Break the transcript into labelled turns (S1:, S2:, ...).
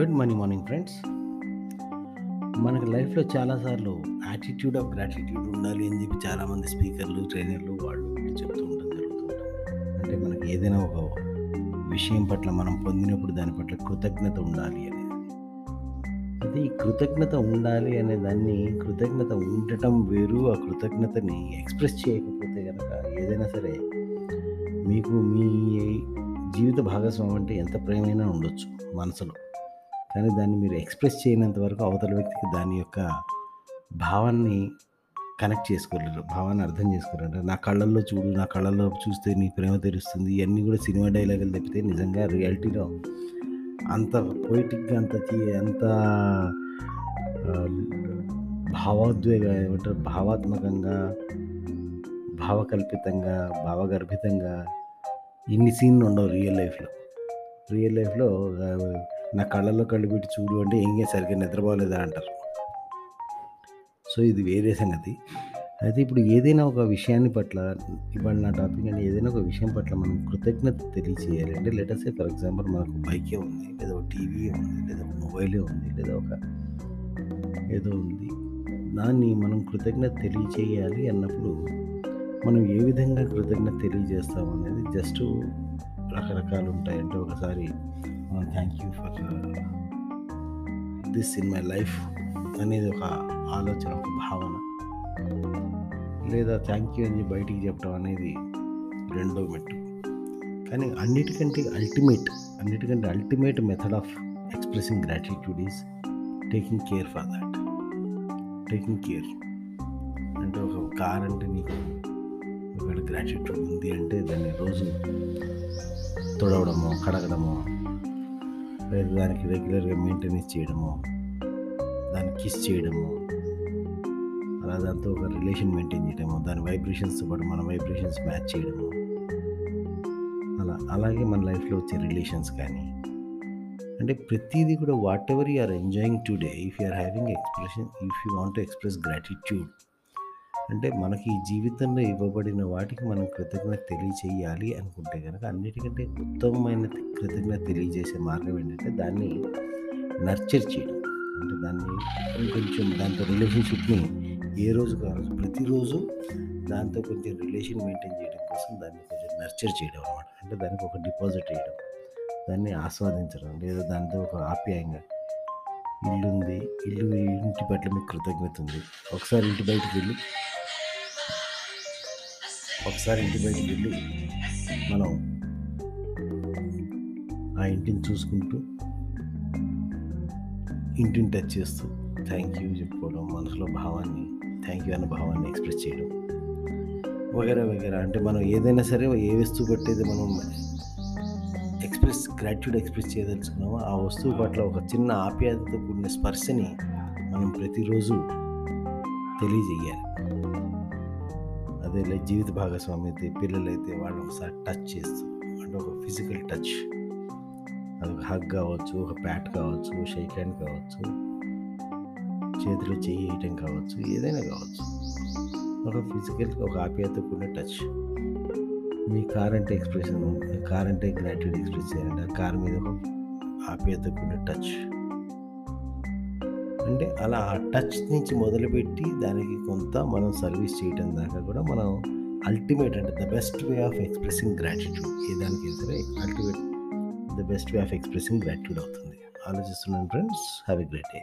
S1: Good morning morning friends. మనకు లైఫ్లో చాలాసార్లు యాటిట్యూడ్ ఆఫ్ గ్రాటిట్యూడ్ ఉండాలి అని చెప్పి చాలామంది స్పీకర్లు ట్రైనర్లు వాళ్ళు చెప్తూ ఉండడం జరుగుతుంటాం అంటే మనకి ఏదైనా ఒక విషయం పట్ల మనం పొందినప్పుడు దాని పట్ల కృతజ్ఞత ఉండాలి అనేది. అది కృతజ్ఞత ఉండాలి అనే దాన్ని కృతజ్ఞత ఉండటం వేరు ఆ కృతజ్ఞతని ఎక్స్ప్రెస్ చేయకపోతే కనుక ఏదైనా సరే మీకు మీ జీవిత భాగస్వామి అంటే ఎంత ప్రేమైనా ఉండొచ్చు మనసులో. కానీ దాన్ని మీరు ఎక్స్ప్రెస్ చేయనంత వరకు అవతల వ్యక్తికి దాని యొక్క భావాన్ని కనెక్ట్ చేసుకోలేరు భావాన్ని అర్థం చేసుకోలేరు. నా కళ్ళల్లో చూడు నా కళ్ళల్లో చూస్తే నీ ప్రేమ తెలుస్తుంది. ఇవన్నీ కూడా సినిమా డైలాగులు తప్పితే నిజంగా రియాలిటీలో అంత పొయిటిక్గా అంత అంత భావోద్వేగ ఏమంటారు భావాత్మకంగా భావకల్పితంగా భావగర్భితంగా ఇన్ని సీన్లు ఉండవు రియల్ లైఫ్లో. రియల్ లైఫ్లో నా కళ్ళల్లో కళ్ళు పెట్టి చూడు అంటే ఏం సరిగ్గా నిద్రపోలేదా అంటారు. సో ఇది వేరే సంగతి. అయితే ఇప్పుడు ఏదైనా ఒక విషయాన్ని పట్ల ఇవాళ నా టాపిక్ అంటే ఏదైనా ఒక విషయం పట్ల మనం కృతజ్ఞత తెలియచేయాలి అంటే లెటర్స్ ఫర్ ఎగ్జాంపుల్ మనకు బైకే ఉంది లేదా ఒక టీవీ ఉంది లేదా ఒక మొబైలే ఉంది లేదా ఒక ఏదో ఉంది. దాన్ని మనం కృతజ్ఞత తెలియచేయాలి అన్నప్పుడు మనం ఏ విధంగా కృతజ్ఞత తెలియజేస్తాం అనేది జస్ట్ రకరకాలు ఉంటాయి అంటే ఒకసారి thank you for this in my life అనేది ఒక ఆలోచన ఒక భావన. లేదా థ్యాంక్ యూ అని బయటికి చెప్పడం అనేది రెండో మెట్టు. కానీ అన్నిటికంటే అల్టిమేట్ అన్నిటికంటే ultimate method of expressing gratitude is taking care for that taking care అంటే ఒక కార్ అంటే నీకు ఒకవేళ గ్రాటిట్యూడ్ ఉంది అంటే దాన్ని రోజు తుడవడము కడగడము లేదా దానికి రెగ్యులర్గా మెయింటెనెన్స్ చేయడము దాన్ని కిస్ చేయడము అలా దాంతో ఒక రిలేషన్ మెయింటైన్ చేయడము దాని వైబ్రేషన్స్తో పాటు మన వైబ్రేషన్స్ మ్యాచ్ చేయడము. అలా అలాగే మన లైఫ్లో వచ్చే రిలేషన్స్ కానీ అంటే ప్రతిదీ కూడా whatever you are enjoying today if you are having expression if you want to express gratitude అంటే మనకి ఈ జీవితంలో ఇవ్వబడిన వాటికి మనం కృతజ్ఞత తెలియచేయాలి అనుకుంటే కనుక అన్నిటికంటే ఉత్తమమైన కృతజ్ఞత తెలియజేసే మార్గం ఏంటంటే దాన్ని నర్చర్ చేయడం. అంటే దాన్ని కొంచెం దాంతో రిలేషన్షిప్ని ఏ రోజు కాదు ప్రతిరోజు దాంతో కొంచెం రిలేషన్ మెయింటైన్ చేయడం కోసం దాన్ని కొంచెం నర్చర్ చేయడం అనమాట అంటే దానికి ఒక డిపాజిట్ చేయడం దాన్ని ఆస్వాదించడం లేదా దాంతో ఒక ఆప్యాయంగా ఇల్లుంది ఇల్లు ఇంటి పట్ల మీకు కృతజ్ఞత ఉంది. ఒకసారి ఇంటి బయటకు వెళ్ళి ఒకసారి ఇంటి బయటకు వెళ్ళి మనం ఆ ఇంటిని చూసుకుంటూ ఇంటిని టచ్ చేస్తూ థ్యాంక్ యూ చెప్పుకోవడం మనసులో భావాన్ని థ్యాంక్ యూ అన్న భావాన్ని ఎక్స్ప్రెస్ చేయడం. వగేరా వగేరా అంటే మనం ఏదైనా సరే ఏ వస్తువు పట్టేది మనం ఎక్స్ప్రెస్ గ్రాట్యూడ్ ఎక్స్ప్రెస్ చేయదలుచుకున్నామో ఆ వస్తువు పట్ల ఒక చిన్న ఆప్యాయతతో కూడిన స్పర్శని మనం ప్రతిరోజు తెలియజేయాలి. అదే జీవిత భాగస్వామి అయితే పిల్లలైతే వాళ్ళు ఒకసారి టచ్ చేస్తూ అంటే ఒక ఫిజికల్ టచ్ అది ఒక హగ్ కావచ్చు ఒక ప్యాట్ కావచ్చు షేక్ హ్యాండ్ కావచ్చు చేతిలో చేయి వేయటం కావచ్చు ఏదైనా కావచ్చు. ఒక ఫిజికల్ ఒక ఆప్యాయత కూడిన టచ్ మీ కార్ అంటే ఎక్స్ప్రెషన్ కార్ అంటే గ్రాట్యూడ్ ఎక్స్ప్రెస్ చేయాలంటే ఆ కార్ మీద ఒక ఆప్యాయత కూడిన టచ్ అంటే అలా ఆ టచ్ నుంచి మొదలుపెట్టి దానికి కొంత మనం సర్వీస్ చేయడం దాకా కూడా మనం అల్టిమేట్ అంటే the best way of expressing gratitude. ఏ దానికి సరే ultimate the best way of expressing gratitude అవుతుంది. ఆలోచిస్తున్నాను friends. Have a great day.